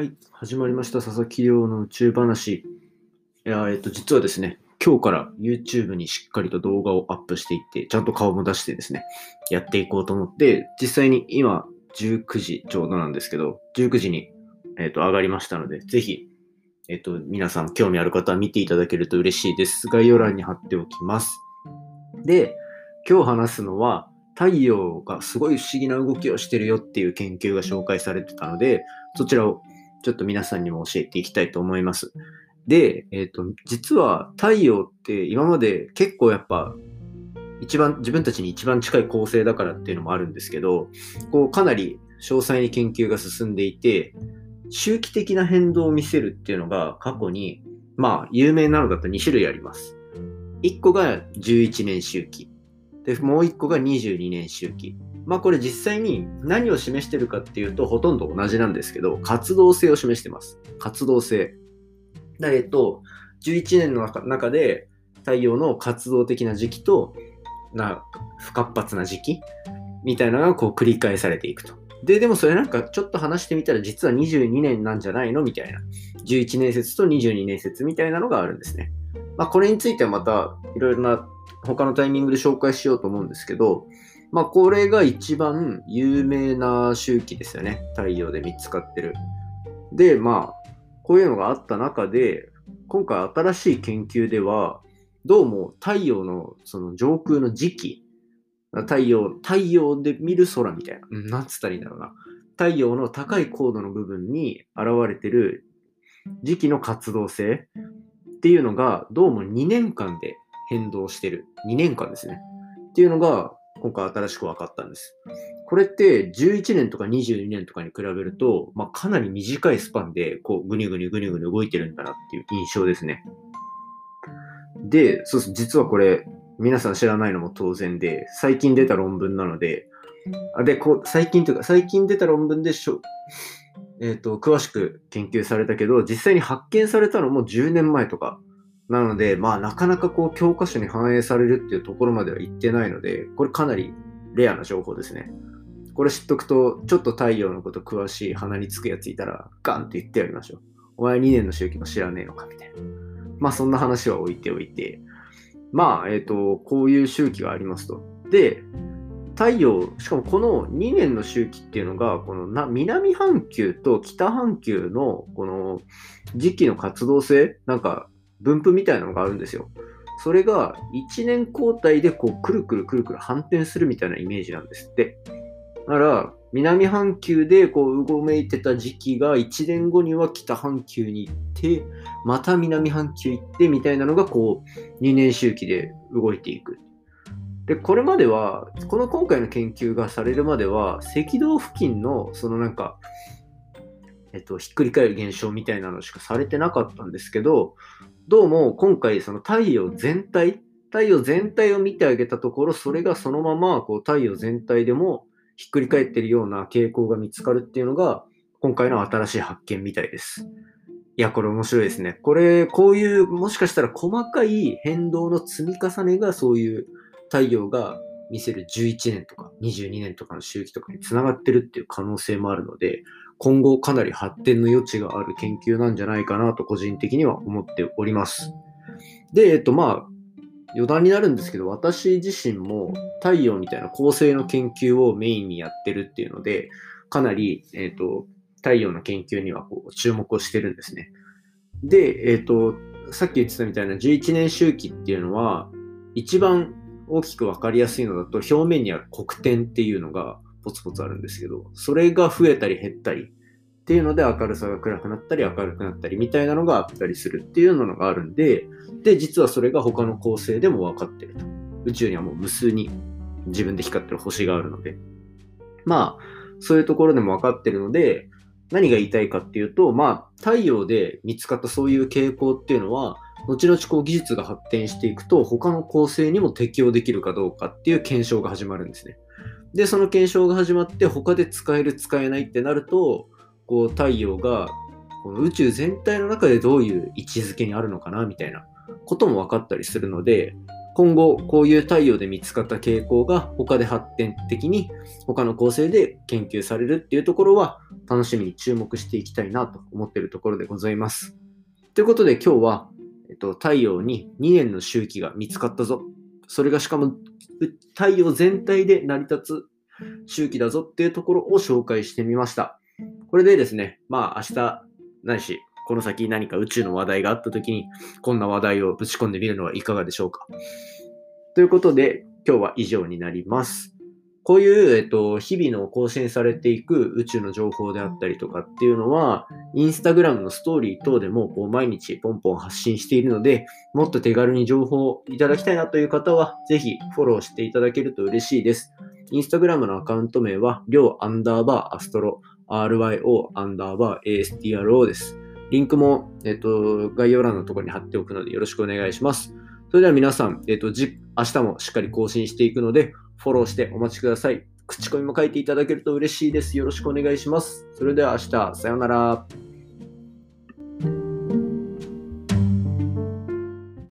はい、始まりました。佐々木亮の宇宙話。いや、えっと、実はですね、今日から YouTube にしっかりと動画をアップしていって、ちゃんと顔も出してですね、やっていこうと思って、実際に今、19時ちょうどなんですけど、19時に、えっと、上がりましたので、ぜひ、えっと、皆さん興味ある方は見ていただけると嬉しいです。概要欄に貼っておきます。で、今日話すのは、太陽がすごい不思議な動きをしてるよっていう研究が紹介されてたので、そちらをちょっと皆さんにも教えていきたいと思います。で、えっ、と、実は太陽って今まで結構やっぱ一番、自分たちに一番近い恒星だからっていうのもあるんですけど、こうかなり詳細に研究が進んでいて、周期的な変動を見せるっていうのが過去に、まあ有名なのだと2種類あります。1個が11年周期。で、もう1個が22年周期。まあこれ実際に何を示してるかっていうとほとんど同じなんですけど、活動性を示してます。活動性。だえっと、11年の中で太陽の活動的な時期とな不活発な時期みたいなのがこう繰り返されていくと。で、でもそれなんかちょっと話してみたら実は22年なんじゃないの？みたいな。11年説と22年説みたいなのがあるんですね。まあこれについてはまたいろいろな他のタイミングで紹介しようと思うんですけど、まあ、これが一番有名な周期ですよね。太陽で見つかってる。で、まあ、こういうのがあった中で、今回新しい研究では、どうも太陽のその上空の時期、太陽、太陽で見る空みたいな、なんつったらいいんだろうな。太陽の高い高度の部分に現れてる時期の活動性っていうのが、どうも2年間で変動してる。2年間ですね。っていうのが、今回新しく分かったんです。これって11年とか22年とかに比べると、まあ、かなり短いスパンでこうぐにゅぐにゅぐにぐに動いてるんだなっていう印象ですね。で、そうそう、実はこれ皆さん知らないのも当然で、最近出た論文なので、あでこう最近というか、最近出た論文でしょ、えーと、詳しく研究されたけど、実際に発見されたのも10年前とかなので、まあ、なかなかこう、教科書に反映されるっていうところまでは言ってないので、これかなりレアな情報ですね。これ知っとくと、ちょっと太陽のこと詳しい鼻につくやついたら、ガンって言ってやりましょう。お前2年の周期も知らねえのかみたいな。まあ、そんな話は置いておいて、まあ、えっ、と、こういう周期がありますと。で、太陽、しかもこの2年の周期っていうのが、このな南半球と北半球のこの時期の活動性、なんか分布みたいなのがあるんですよ。それが1年交代でこうくるくるくるくる反転するみたいなイメージなんですって。だから南半球でこううごめいてた時期が1年後には北半球に行って、また南半球行ってみたいなのがこう2年周期で動いていく。で、これまでは、この今回の研究がされるまでは、赤道付近のそのなんか、えっと、ひっくり返る現象みたいなのしかされてなかったんですけど、どうも今回その太陽全体、太陽全体を見てあげたところ、それがそのままこう太陽全体でもひっくり返ってるような傾向が見つかるっていうのが、今回の新しい発見みたいです。いや、これ面白いですね。これ、こういう、もしかしたら細かい変動の積み重ねがそういう太陽が見せる11年とか22年とかの周期とかにつながってるっていう可能性もあるので、今後かなり発展の余地がある研究なんじゃないかなと個人的には思っております。で、えっとまあ、余談になるんですけど、私自身も太陽みたいな恒星の研究をメインにやってるっていうので、かなり、えっと、太陽の研究にはこう注目をしてるんですね。で、えっと、さっき言ってたみたいな11年周期っていうのは、一番大きく分かりやすいのだと、表面にある黒点っていうのがポツポツあるんですけど、それが増えたり減ったりっていうので明るさが暗くなったり明るくなったりみたいなのがあったりするっていうのがあるんで、で、実はそれが他の恒星でも分かってると。宇宙にはもう無数に自分で光ってる星があるので。まあ、そういうところでも分かってるので、何が言いたいかっていうと、まあ、太陽で見つかったそういう傾向っていうのは、後々こう技術が発展していくと、他の恒星にも適用できるかどうかっていう検証が始まるんですね。で、その検証が始まって、他で使える、使えないってなると、こう太陽がこの宇宙全体の中でどういう位置づけにあるのかなみたいなことも分かったりするので、今後こういう太陽で見つかった傾向が他で発展的に他の構成で研究されるっていうところは楽しみに注目していきたいなと思っているところでございます。ということで今日は、えっと、太陽に2年の周期が見つかったぞ。それがしかも太陽全体で成り立つ周期だぞっていうところを紹介してみました。これでですね、まあ明日ないしこの先何か宇宙の話題があった時に、こんな話題をぶち込んでみるのはいかがでしょうか。ということで、今日は以上になります。こういう、えっと、日々の更新されていく宇宙の情報であったりとかっていうのは、インスタグラムのストーリー等でもこう毎日ポンポン発信しているので、もっと手軽に情報をいただきたいなという方は、ぜひフォローしていただけると嬉しいです。インスタグラムのアカウント名は、りょうアンダーバーアストロ、ryo アンダーバー astro です。リンクも、えっと、概要欄のところに貼っておくのでよろしくお願いします。それでは皆さん、えっと、じ明日もしっかり更新していくので、フォローしてお待ちください。口コミも書いていただけると嬉しいです。よろしくお願いします。それでは明日、さようなら。